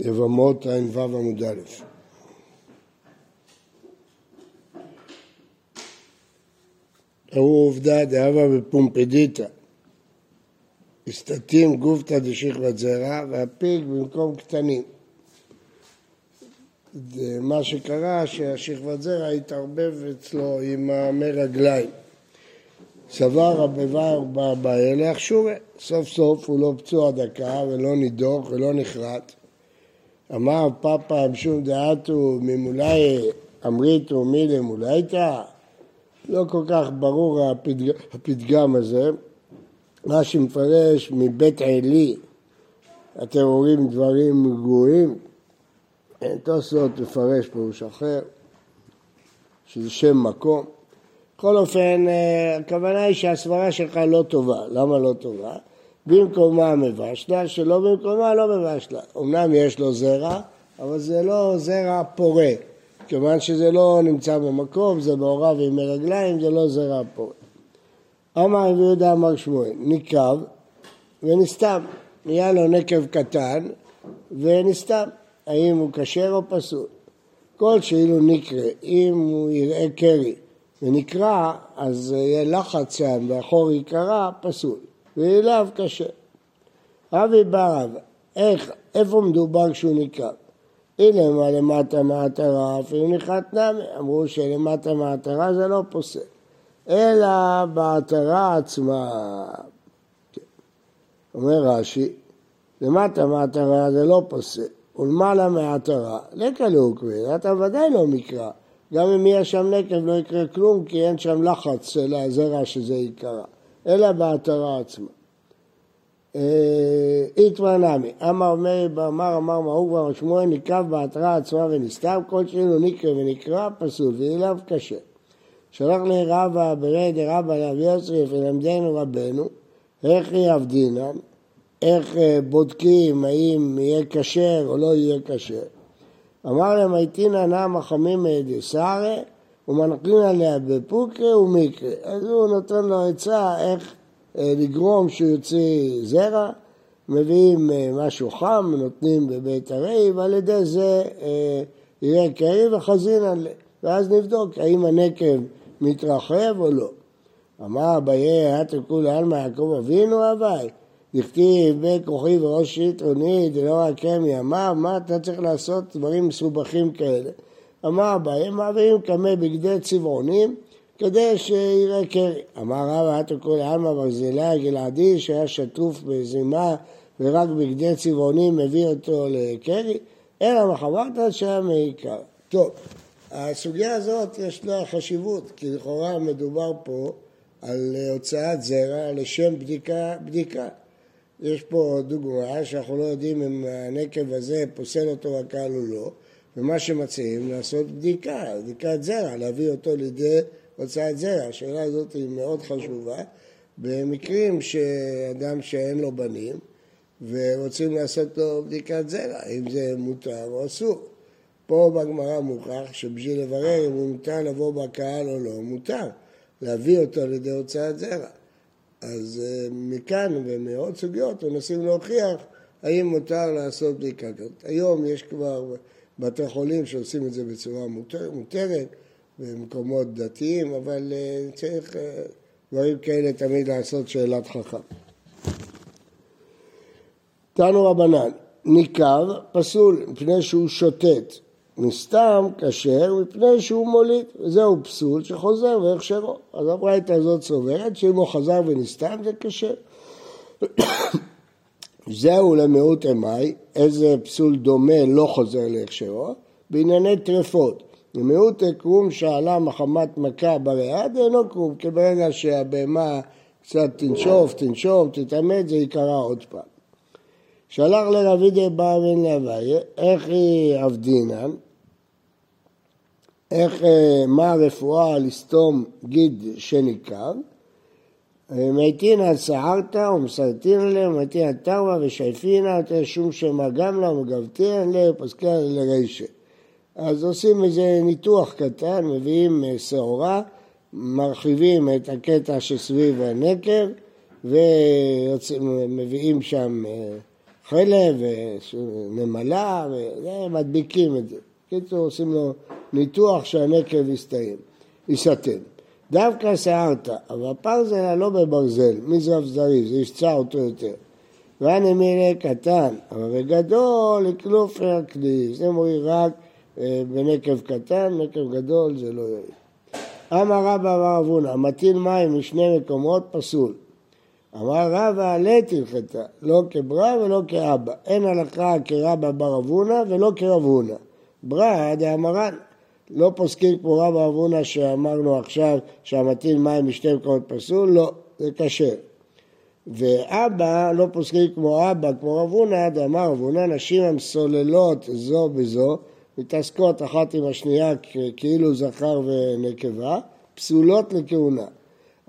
יבמות ע"ו עמוד א'. הוא עובדה דאבה בפומפדיתא. הסתתים גופתא דשכבת זרע והפיג במקום קטנים. מה שקרה שהשכבת זרע התערבב אצלו עם המי רגליים. סבר רבי בר בהלך שורי, סוף סוף הוא לא פצוע דקה ולא נידוח ולא נחרט. אמר פאפא משום דעתו ממולי אמריתו מילי מולייתא, לא כל כך ברור הפתג... הפתגם הזה. מה שמפרש מבית עלי, אתם רואים דברים גרועים, תוספות מפרש פירוש אחר, שזה שם מקום. בכל אופן, אה, הכוונה היא שהסברה שלך לא טובה. למה לא טובה? במקומה מבשלה, שלא במקומה לא מבשלה. אמנם יש לו זרע, אבל זה לא זרע פורה. כיוון שזה לא נמצא במקום, זה מעורב עם הרגליים, זה לא זרע פורה. אמר רבי יהודה אמר שמואל, ניקב ונסתם. נהיה לו נקב קטן ונסתם. האם הוא כשר או פסול? כל שאילו נקרה, אם הוא יראה קרי ונקרע, אז יהיה לחץ שם והחור ייקרע, פסול. ואליו קשה. רבי בר אבא, איך, איפה מדובר כשהוא נקרא? הנה מה למטה מהעטרה, אפילו נכרת נמי. אמרו שלמטה מהעטרה זה לא פוסל. אלא בעטרה עצמה. אומר רש"י, למטה מהעטרה זה לא פוסל. ולמעלה מהעטרה, לקה לעוקבי, אתה ודאי לא מקרא. גם אם יהיה שם נקב לא יקרה כלום, כי אין שם לחץ של הזרע שזה יקרה, אלא בעטרה עצמה. איתמר נמי, אמר מאיר באמר אמר מהו כבר שמואל נקרב בעטרה עצמה ונסתם, כל שאינו נקרא ונקרא פסול ואליו קשה. שלח לי רבא ברד רבא לאבי יוסף ולמדנו רבנו, איך יעבדינן, איך אה, בודקים האם יהיה כשר או לא יהיה כשר. אמר להם הייתינא נא מחמים מדסרא ומנחלין עליה בפוקרא ומקרא. אז הוא נותן לו עצה איך אה, לגרום שהוא יוציא זרע, מביאים אה, משהו חם, נותנים בבית הרי, ועל ידי זה אה, יהיה קרי וחזין עליה. ואז נבדוק האם הנקב מתרחב או לא. אמר אביי, את כולי עלמא יעקב אבינו אביי, דכתיב בכוחי וראש יתרוני דלא רק הם ימיו, מה אתה צריך לעשות דברים מסובכים כאלה? אמר אביי, מעבירים קמא בגדי צבעונים כדי שיראה קרי. אמר רבא אתו כל עלמא ברזילי גלעדי שהיה שטוף בזימה ורק בגדי צבעונים מביא אותו לקרי, אלא מחברת שם מעיקר. טוב, הסוגיה הזאת יש לה חשיבות, כי לכאורה מדובר פה על הוצאת זרע לשם בדיקה, בדיקה. יש פה דוגמה שאנחנו לא יודעים אם הנקב הזה פוסל אותו הקהל או לא, ומה שמציעים לעשות בדיקה, בדיקת זרע, להביא אותו לידי הוצאת זרע. השאלה הזאת היא מאוד חשובה. במקרים שאדם שאין לו בנים ורוצים לעשות לו בדיקת זרע, אם זה מותר או אסור. פה בגמרא מוכח שבשביל לברר אם הוא מותר לבוא בקהל או לא, מותר להביא אותו לידי הוצאת זרע. אז אה, מכאן ומעוד סוגיות מנסים להוכיח האם מותר לעשות בדיקה כזאת. היום יש כבר בתי חולים שעושים את זה בצורה מותר, מותרת, במקומות דתיים, אבל אה, צריך אה, דברים כאלה תמיד לעשות שאלת חכם. תנו רבנן, ניקב פסול מפני שהוא שוטט, נסתם כשר מפני שהוא מוליד, וזהו פסול שחוזר והכשרו. אז הברייתא הזאת סוברת שאם הוא חזר ונסתם זה כשר. זהו למיעוט אמי, איזה פסול דומה לא חוזר להכשרו, בענייני טרפות. למיעוט קרום שעלה מחמת מכה בריאה, אינו קרום, כי ברגע שהבהמה קצת תנשוף, תנשוף, תתעמת, זה ייקרא עוד פעם. שלח לרבידי בר בן להוויה, איך היא עבדינן, איך, אה, מה הרפואה לסתום גיד שניכר, מתינא סערתא ומסרטינא לה, ומתינא תרווה ושייפינא, שום שמגם לה ומגבתינא לה, ופסקינא לרישא. אז עושים איזה ניתוח קטן, מביאים אה, שעורה, מרחיבים את הקטע שסביב הנקב ומביאים שם אה, חלב ונמלה, ומדביקים את זה. בקיצור, עושים לו ניתוח שהנקב יסתיים, יסתם. דווקא שערת, אבל הפרזל לא בברזל, מזרף זריז, זה ישצע אותו יותר. והנמילה קטן, אבל בגדול לקלוף הכלי, זה מועיל רק אה, בנקב קטן, נקב גדול זה לא יועיל. אמר רבא אמר אבונה, מטיל מים משני מקומות פסול. אמר רבא עלה תלכתה, לא כברא ולא כאבא. אין הלכה כרבא בר אבונה ולא כרב הונא. ברא דאמרן. לא פוסקים כמו רבא אבונה שאמרנו עכשיו שהמטיל מים משתי מקומות פסול, לא, זה קשה. ואבא לא פוסקים כמו אבא, כמו רב הונא, דאמר רב הונא, נשים המסוללות זו בזו, מתעסקות אחת עם השנייה כאילו זכר ונקבה, פסולות לכהונה.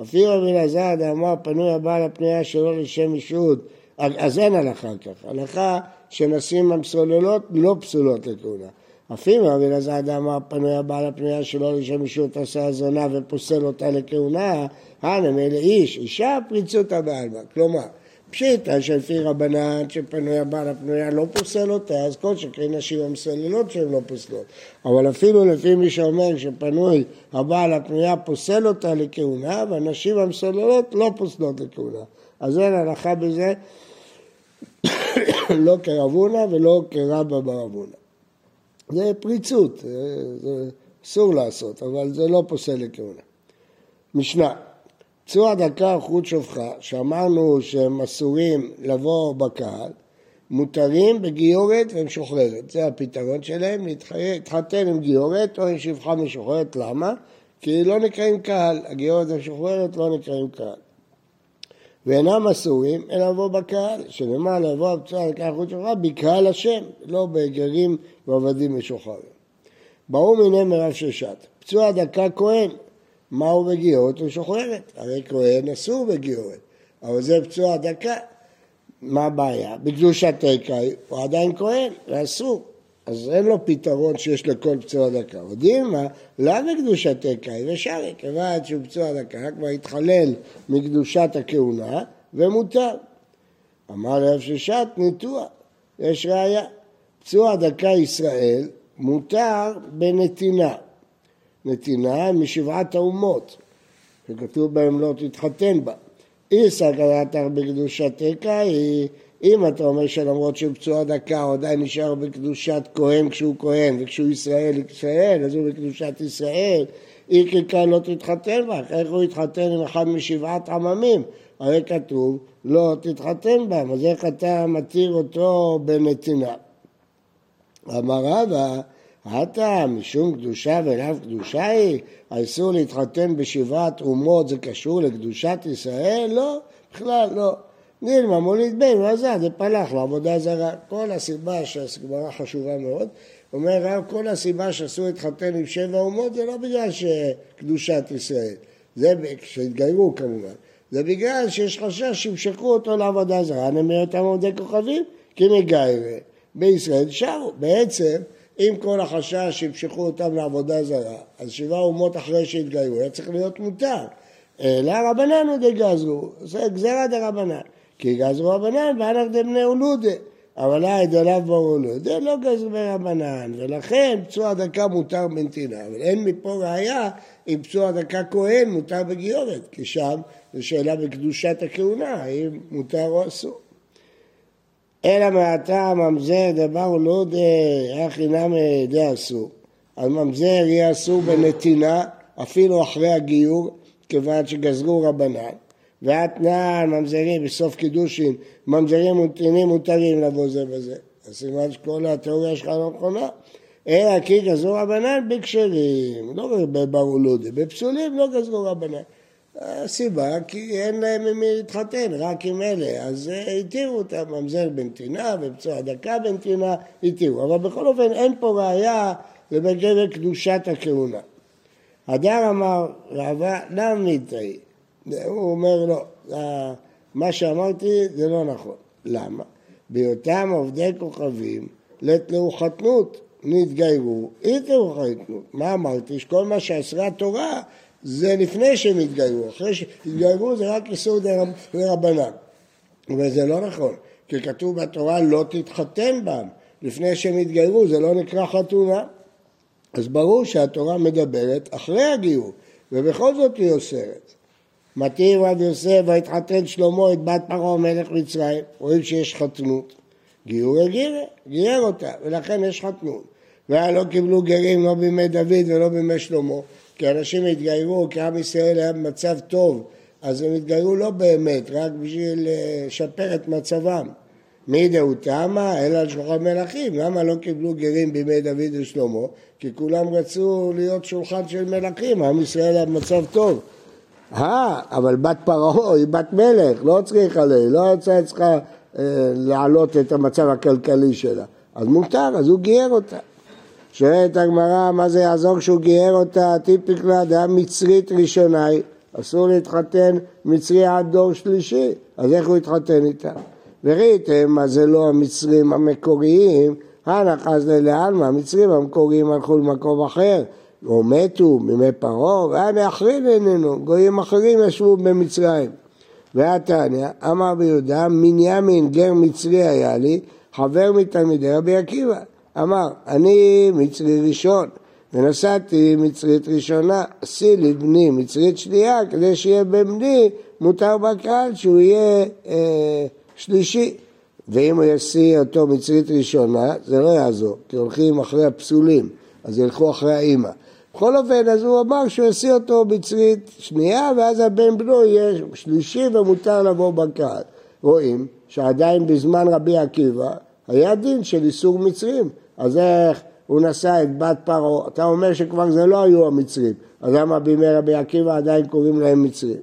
אפילו רבי אלעזר דאמר פנוי הבעל הפנייה שלו לשם אישוד, אז אין הלכה ככה, הלכה שנשים המסוללות לא פסולות לכהונה. אפילו רבי אלעזר דאמר פנוי הבעל הפנייה שלו לשם אישוד עשה הזונה ופוסל אותה לכהונה, הנה מילא איש, אישה פריצות הבעלמה, כלומר פשיטא שלפי רבנן שפנוי הבעל הפנויה לא פוסל אותה, אז כל שכן נשים המסוללות שהן לא פוסלות. אבל אפילו לפי מי שאומר שפנוי הבעל הפנויה פוסל אותה לכהונה, והנשים המסוללות לא פוסלות לכהונה. אז אין הנחה בזה לא כרבונה ולא כרבא ברבונה. זה פריצות, זה אסור לעשות, אבל זה לא פוסל לכהונה. משנה פצוע דקה חוט שופחה, שאמרנו שהם אסורים לבוא בקהל, מותרים בגיורת ומשוחררת. זה הפתרון שלהם, להתחתן עם גיורת או עם שפחה משוחררת. למה? כי לא נקראים קהל, הגיורת המשוחררת לא נקראים קהל. ואינם אסורים אלא לבוא בקהל, שנאמר לבוא הפצוע דקה חוט שופחה בקהל השם, לא בגרים ועבדים משוחררים. ברור מיני מרב ששת, פצוע דקה כהן, מהו בגיורת ושוחררת. הרי כהן אסור בגיורת, אבל זה פצוע דקה. מה הבעיה? בקדושת תקאי הוא עדיין כהן, ואסור. אז אין לו פתרון שיש לכל פצוע דקה. יודעים מה? לא בקדושת תקאי ושרי, כיוון שהוא פצוע דקה, כבר התחלל מקדושת הכהונה ומותר. אמר לרב ששת ניתוח, יש ראיה. פצוע דקה ישראל מותר בנתינה. נתינה משבעת האומות, שכתוב בהם לא תתחתן בה. אי סגרתך בקדושתך היא, אם אתה אומר שלמרות שהוא פצוע דקה הוא עדיין נשאר בקדושת כהן כשהוא כהן וכשהוא ישראל ישראל אז הוא בקדושת ישראל אי ככאן לא תתחתן בה, איך הוא יתחתן עם אחד משבעת עממים? הרי כתוב לא תתחתן בהם, אז איך אתה מתיר אותו בנתינה? אמר רבא הטעם משום קדושה ואליו קדושה היא? האיסור להתחתן בשבעת אומות זה קשור לקדושת ישראל? לא, בכלל לא. נילמה מוליד בן ועזר, זה פלח לעבודה זרה. כל הסיבה שהגמרא חשובה מאוד, אומר רב, כל הסיבה שאסור להתחתן עם שבע אומות זה לא בגלל שקדושת ישראל, זה כשהתגיירו כמובן, זה בגלל שיש חשש שימשכו אותו לעבודה זרה, נאמר אותם עובדי כוכבים, כי מגיירה בישראל שרו. בעצם אם כל החשש שימשכו אותם לעבודה זרה, אז שבעה אומות אחרי שהתגיירו, היה צריך להיות מותר. אלא רבנן עוד גזרו, זה גזירא דרבנן. כי גזרו רבנן ואנך דבני אולודה. אבל היי דלאו באולודה לא גזרו ברבנן, ולכן פצוע דקה מותר בנתינה. אבל אין מפה ראיה אם פצוע דקה כהן מותר בגיורת, כי שם זו שאלה בקדושת הכהונה, האם מותר או אסור. אלא מעתה ממזר דבר לא דאחי נמי די אסור. אז ממזר יהיה אסור בנתינה אפילו אחרי הגיור, כיוון שגזרו רבנן. ואתנן ממזרים בסוף קידושין, ממזרים ונתינים מותרים לבוא זה בזה. אז סימן שכל התיאוריה שלך לא נכונה. אלא כי גזרו רבנן בכשרים, לא בברולודי, בפסולים לא גזרו רבנן. הסיבה כי אין להם עם מי להתחתן, רק עם אלה, אז התירו אותם, ממזר בנתינה ופצוע דקה בנתינה, התירו. אבל בכל אופן אין פה ראייה לבגדר קדושת הכהונה. הדר אמר רבה, למה מיתאי? הוא אומר לא, מה שאמרתי זה לא נכון. למה? בהיותם עובדי כוכבים, לתלו חתנות, נתגיירו, התלו חתנות. מה אמרתי? שכל מה שאסרה התורה זה לפני שהם התגיירו, אחרי שהתגיירו זה רק איסור לרבנן. אבל זה לא נכון, כי כתוב בתורה לא תתחתן בם. לפני שהם יתגיירו זה לא נקרא חתונה. אז ברור שהתורה מדברת אחרי הגיור, ובכל זאת היא אוסרת. מתאים רב יוסף ויתחתן שלמה את בת פרעה מלך מצרים, רואים שיש חתנות. גיור הגירה, גייר אותה, ולכן יש חתנות. ולא קיבלו גרים לא בימי דוד ולא בימי שלמה, כי אנשים התגיירו, כי עם ישראל היה במצב טוב, אז הם התגיירו לא באמת, רק בשביל אה, לשפר את מצבם. מי דהו תמה, אלא על שולחן מלכים. למה לא קיבלו גרים בימי דוד ושלמה? כי כולם רצו להיות שולחן של מלכים, עם ישראל היה במצב טוב. אה, אבל בת פרעה היא בת מלך, לא צריך עליה, לא יצאה צריכה אה, להעלות את המצב הכלכלי שלה. אז מותר, אז הוא גייר אותה. שואלת הגמרא, מה זה יעזור כשהוא גייר אותה? טיפיק לה דעה מצרית ראשונה, אסור להתחתן מצרי עד דור שלישי, אז איך הוא יתחתן איתה? וראיתם מה זה לא המצרים המקוריים, הנחז ללעלמא, המצרים המקוריים הלכו למקום אחר, או מתו מימי פרעה, והיה מאחרים איננו, גויים אחרים ישבו במצרים. והתניא, אמר ביהודה, מנימין גר מצרי היה לי, חבר מתלמידי רבי עקיבא. אמר, אני מצרי ראשון, ונסעתי מצרית ראשונה, עשי לי בני מצרית שנייה, כדי שיהיה בבני מותר בקהל שהוא יהיה אה, שלישי. ואם הוא ישיא אותו מצרית ראשונה, זה לא יעזור, כי הולכים אחרי הפסולים, אז ילכו אחרי האימא. בכל אופן, אז הוא אמר שהוא ישיא אותו מצרית שנייה, ואז הבן בנו יהיה שלישי ומותר לבוא בקהל. רואים שעדיין בזמן רבי עקיבא היה דין של איסור מצרים, אז איך הוא נשא את בת פרעה? אתה אומר שכבר זה לא היו המצרים, אז למה בימי רבי עקיבא עדיין קוראים להם מצרים?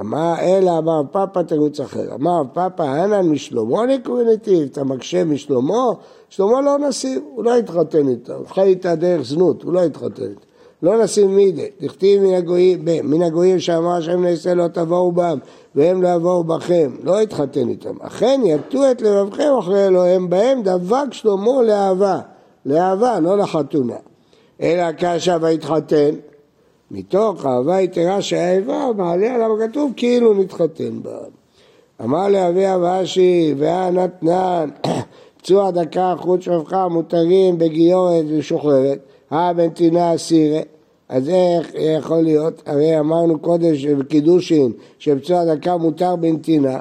אמר אלא אמר פאפה תירוץ אחר, אמר פאפה הנן משלמה נקראו נתיב, אתה מקשה משלמה, שלמה לא נשיא, הוא לא התחתן איתה, הוא חי איתה דרך זנות, הוא לא התחתן איתה. לא נשים מידי, דכתיב מן הגויים, מן הגויים שאמר השם נעשה לא תבואו בם והם לא יבואו בכם, לא התחתן איתם. אכן יטו את לבבכם אחרי אלוהים בהם, דבק שלמה לאהבה, לאהבה, לא לחתונה. אלא כאשר ויתחתן, מתוך אהבה יתרה שהאיבה, מעלה עליו כתוב כאילו נתחתן בה. אמר לאבי אבשי והנתנן, פצוע דקה חוץ שופחה מותרים בגיורת ושוחררת, הא בנתינה אסירה. אז איך יכול להיות? הרי אמרנו קודם שבקידושין שפצוע דקה מותר בנתינה.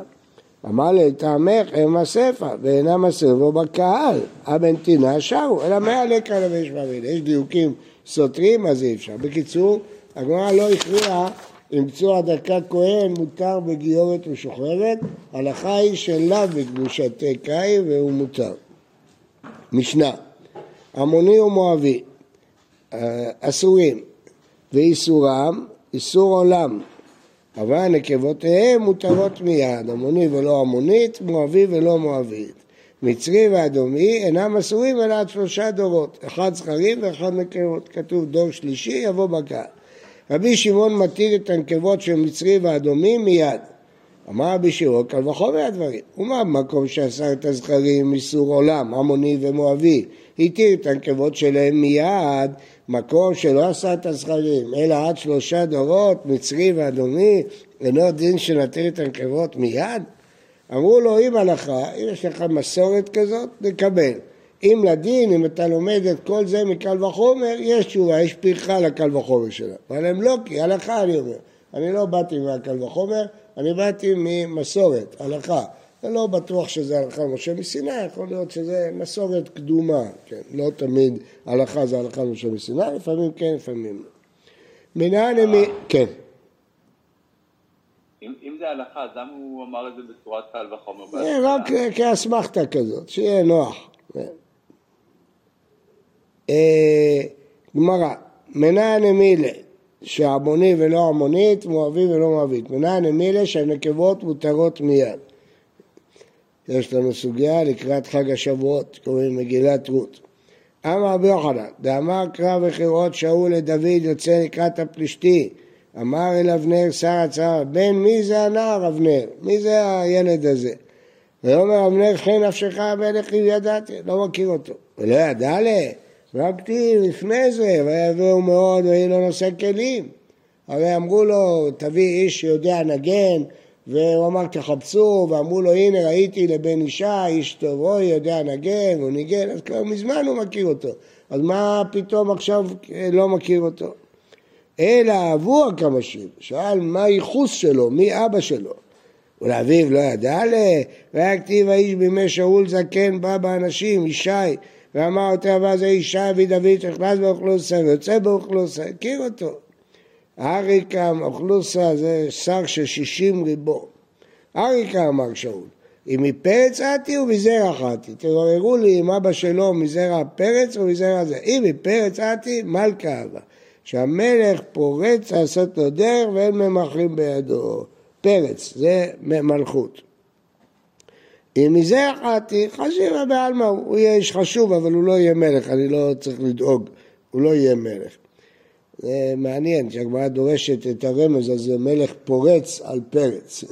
אמר לי, טעמך הם הספר, ואינם הספר בקהל, הבנתינה שרו, אלא מה לקרא לביש יש דיוקים סותרים, אז אי אפשר. בקיצור, הגמרא לא הכריעה אם פצוע דקה כהן מותר בגיורת משוחררת, הלכה היא שלאו בקדושתי קאי והוא מותר. משנה, עמוני ומואבי, אה, אסורים, ואיסורם, איסור עולם, אבל נקבותיהם מותרות מיד, עמוני ולא עמונית, מואבי ולא מואבית. מצרי ואדומי אינם אסורים אלא עד שלושה דורות, אחד זכרים ואחד נקבות, כתוב דור שלישי יבוא בקהל. רבי שמעון מתיר את הנקבות של מצרי ואדומי מיד. אמר רבי שמעון, קל וחומר הדברים. ומה במקום שאסר את הזכרים איסור עולם, המוני ומואבי, התיר את הנקבות שלהם מיד, מקום שלא אסר את הזכרים, אלא עד שלושה דורות, מצרי ואדומי, אינו דין שנתיר את הנקבות מיד? אמרו לו, אם הלכה, אם יש לך מסורת כזאת, נקבל. אם לדין, אם אתה לומד את כל זה מקל וחומר, יש תשובה, יש פרחה לקל וחומר שלה. אבל הם לא, כי הלכה אני אומר. אני לא באתי מהקל וחומר, אני באתי ממסורת, הלכה. אני לא בטוח שזה הלכה למשה מסיני, יכול להיות שזה מסורת קדומה, כן, לא תמיד הלכה זה הלכה למשה מסיני, לפעמים כן, לפעמים לא. מנהל מי... כן. אם זה הלכה, אז למה הוא אמר את זה בצורת קל וחומר? רק כאסמכתה כזאת, שיהיה נוח. אה, גמרא, מנע נמילה שעמוני ולא עמונית, מואבי ולא מואבית. מנע נמילה שהנקבות מותרות מיד. יש לנו סוגיה לקראת חג השבועות, קוראים מגילת רות. אמר רבי יוחנן, דאמר קרב וחירות שאול לדוד יוצא לקראת הפלישתי, אמר אל אבנר שר הצער, בן מי זה הנער אבנר? מי זה הילד הזה? ויאמר אבנר חן נפשך המלך אם ידעתי, לא מכיר אותו. ולא ידע לה, תהי לפני זה, ויביאו מאוד ויהי לו נושא כלים. הרי אמרו לו, תביא איש שיודע נגן, והוא אמר תחפשו, ואמרו לו הנה ראיתי לבן אישה, איש טוב, אוי יודע נגן, הוא ניגן, אז כבר מזמן הוא מכיר אותו. אז מה פתאום עכשיו לא מכיר אותו? אלא אהבו הקמשים, שאל מה הייחוס שלו, מי אבא שלו. ולאביו לא ידע ל... והיה כתיב האיש בימי שאול זקן בא באנשים, ישי, ואמר יותר ואז ישי אבי דוד שנכנס באוכלוסה ויוצא באוכלוסה, הכיר אותו. אריקם אוכלוסה זה שר של שישים ריבו. אריקה אמר שאול, אם מפרץ עתי ומזרע חתי. תבררו לי אם אבא שלו מזרע פרץ או מזרע זה. אם מפרץ עתי, מלכה אבא. שהמלך פורץ לעשות לו דרך ואין ממחרים בידו. פרץ, זה מלכות. אם מזה אחתי, חשיבה בעלמא, הוא יהיה איש חשוב, אבל הוא לא יהיה מלך, אני לא צריך לדאוג, הוא לא יהיה מלך. זה מעניין שהגמרא דורשת את הרמז הזה, מלך פורץ על פרץ.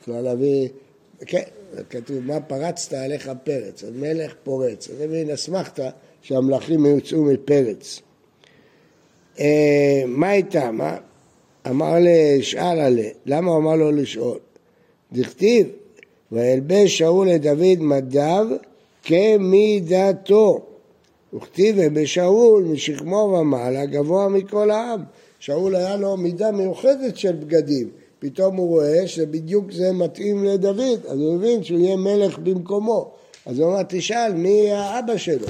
יכולה להביא, כן, כתוב, מה פרצת עליך פרץ, מלך פורץ. זה מין אסמכתא שהמלכים יוצאו מפרץ. אה, מה איתה? מה? אמר לשאל עליה, למה הוא אמר לו לשאול? דכתיב, וילבש שאול לדוד מדיו כמידתו. וכתיב בשאול משכמו ומעלה גבוה מכל העם. שאול היה לו מידה מיוחדת של בגדים. פתאום הוא רואה שבדיוק זה מתאים לדוד, אז הוא מבין שהוא יהיה מלך במקומו. אז הוא אמר, תשאל, מי האבא שלו?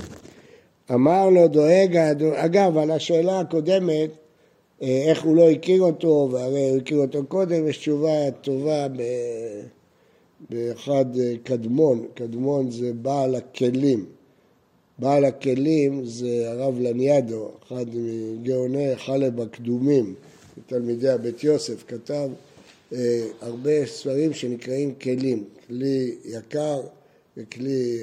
אמר לו דואג, אגב, על השאלה הקודמת, אה, איך הוא לא הכיר אותו, והרי הוא הכיר אותו קודם, יש תשובה טובה באחד אה, קדמון, קדמון זה בעל הכלים. בעל הכלים זה הרב לניאדו, אחד מגאוני חלב הקדומים, תלמידי הבית יוסף, כתב אה, הרבה ספרים שנקראים כלים, כלי יקר וכלי,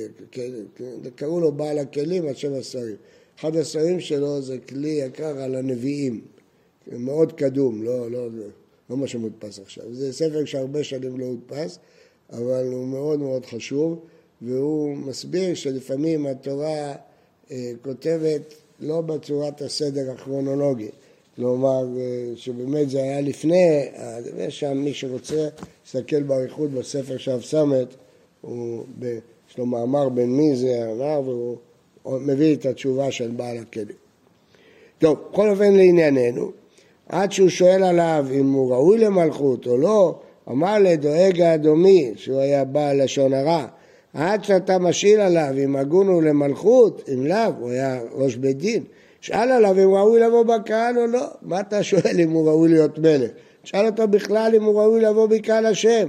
קראו לו בעל הכלים על שם הספרים. אחד הספרים שלו זה כלי יקר על הנביאים, מאוד קדום, לא, לא, לא, לא מה שמודפס עכשיו. זה ספר שהרבה שנים לא הודפס, אבל הוא מאוד מאוד חשוב, והוא מסביר שלפעמים התורה אה, כותבת לא בצורת הסדר הכרונולוגי. כלומר, אה, שבאמת זה היה לפני, יש שם מי שרוצה, להסתכל באריכות בספר שאב סמט, יש לו מאמר בין מי זה אמר, והוא מביא את התשובה של בעל הכלים. טוב, בכל אופן לענייננו, עד שהוא שואל עליו אם הוא ראוי למלכות או לא, אמר לדואג האדומי, שהוא היה בעל לשון הרע, עד שאתה משאיל עליו אם הגון הוא למלכות, אם לאו, הוא היה ראש בית דין, שאל עליו אם ראוי לבוא בקהל או לא. מה אתה שואל אם הוא ראוי להיות מלך? שאל אותו בכלל אם הוא ראוי לבוא בקהל השם.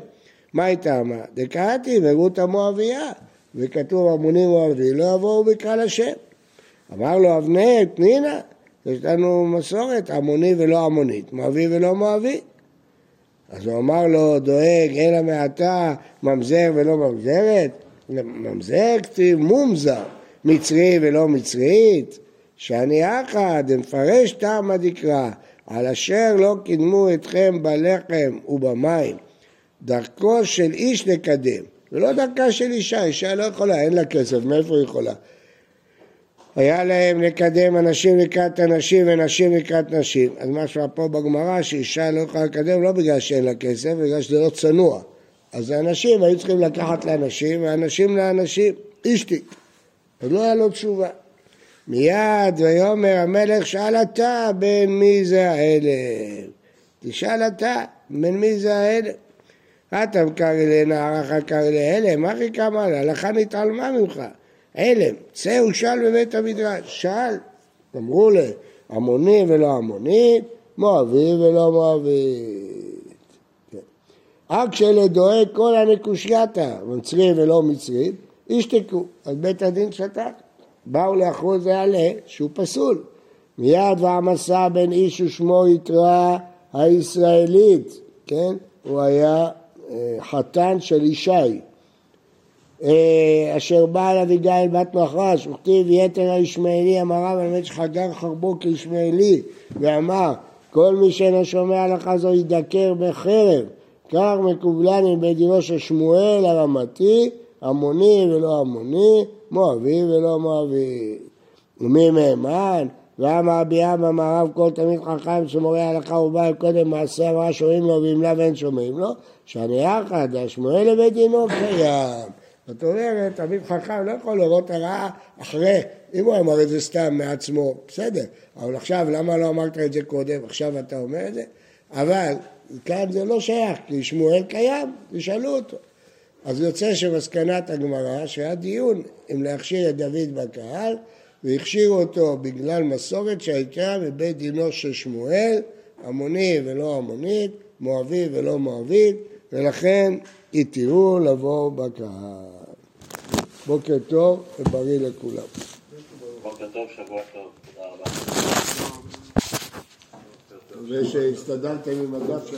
מה הייתה אמרה? דקאתי ורות המואביה, וכתוב המונים מואבי, לא יבואו בקהל השם. אמר לו אבנר, פנינה, יש לנו מסורת, עמוני ולא עמונית, מואבי ולא מואבי. אז הוא אמר לו, דואג, אלא מעתה ממזר ולא ממזרת? ממזר כתיב מומזר, מצרי ולא מצרית. שאני אחא דמפרש טעמא דקרא, על אשר לא קידמו אתכם בלחם ובמים. דרכו של איש לקדם, ולא דרכה של אישה, אישה לא יכולה, אין לה כסף, מאיפה היא יכולה? היה להם לקדם אנשים לקראת אנשים ונשים לקראת נשים. אז משהו פה בגמרא שאישה לא יכולה לקדם לא בגלל שאין לה כסף, בגלל שזה לא צנוע. אז האנשים היו צריכים לקחת לאנשים ואנשים לאנשים, אשתי. אז לא היה לו תשובה. מיד ויאמר המלך שאל אתה בין מי זה ההלם. תשאל אתה בין מי זה ההלם. אתה מקרא לנערך קרא להלם, אחי כמה הלכה נתעלמה ממך. הלם, צא ושאל בבית המדרש, שאל. אמרו לי, עמוני ולא עמוני, מואבי ולא מואבי. כן. רק כשלדואג כל הנקושייתא, מצרי ולא מצרי, ישתקו. אז בית הדין שתק. באו לאחוז זה עלה שהוא פסול. מיד ועמסה בין איש ושמו יקרא הישראלית, כן? הוא היה אה, חתן של ישי. אה, אשר בא על אביגיל בת נחרש, וכתיב יתר הישמעאלי אמרה באמת שחגר חרבו כישמעאלי, ואמר כל מי שאינו שומע הלכה זו ידקר בחרב, כך מקובלני בדינו של שמואל הרמתי, עמוני ולא עמוני, מואבי ולא מואבי. ומי מהימן? ואמר רבי אבא מערב כל תלמיד חכם שמורה הלכה ובא קודם מעשה אמרה שומעים לו ואם לאו אין שומעים לו, שאני יחד, השמואל לבית דינו קיים. זאת אומרת, תלמיד חכם לא יכול לראות הרעה אחרי, אם הוא אמר את זה סתם מעצמו, בסדר, אבל עכשיו למה לא אמרת את זה קודם, עכשיו אתה אומר את זה? אבל כאן זה לא שייך, כי שמואל קיים, תשאלו אותו. אז יוצא שמסקנת הגמרא שהיה דיון אם להכשיר את דוד בקהל והכשירו אותו בגלל מסורת שהייתה בבית דינו של שמואל, עמוני ולא עמונית, מואבי ולא מואבית, ולכן התירו לבוא בקהל. בוקר טוב ובריא לכולם. בוקר טוב, שבוע טוב, תודה רבה. ושהסתדרתם עם הדף.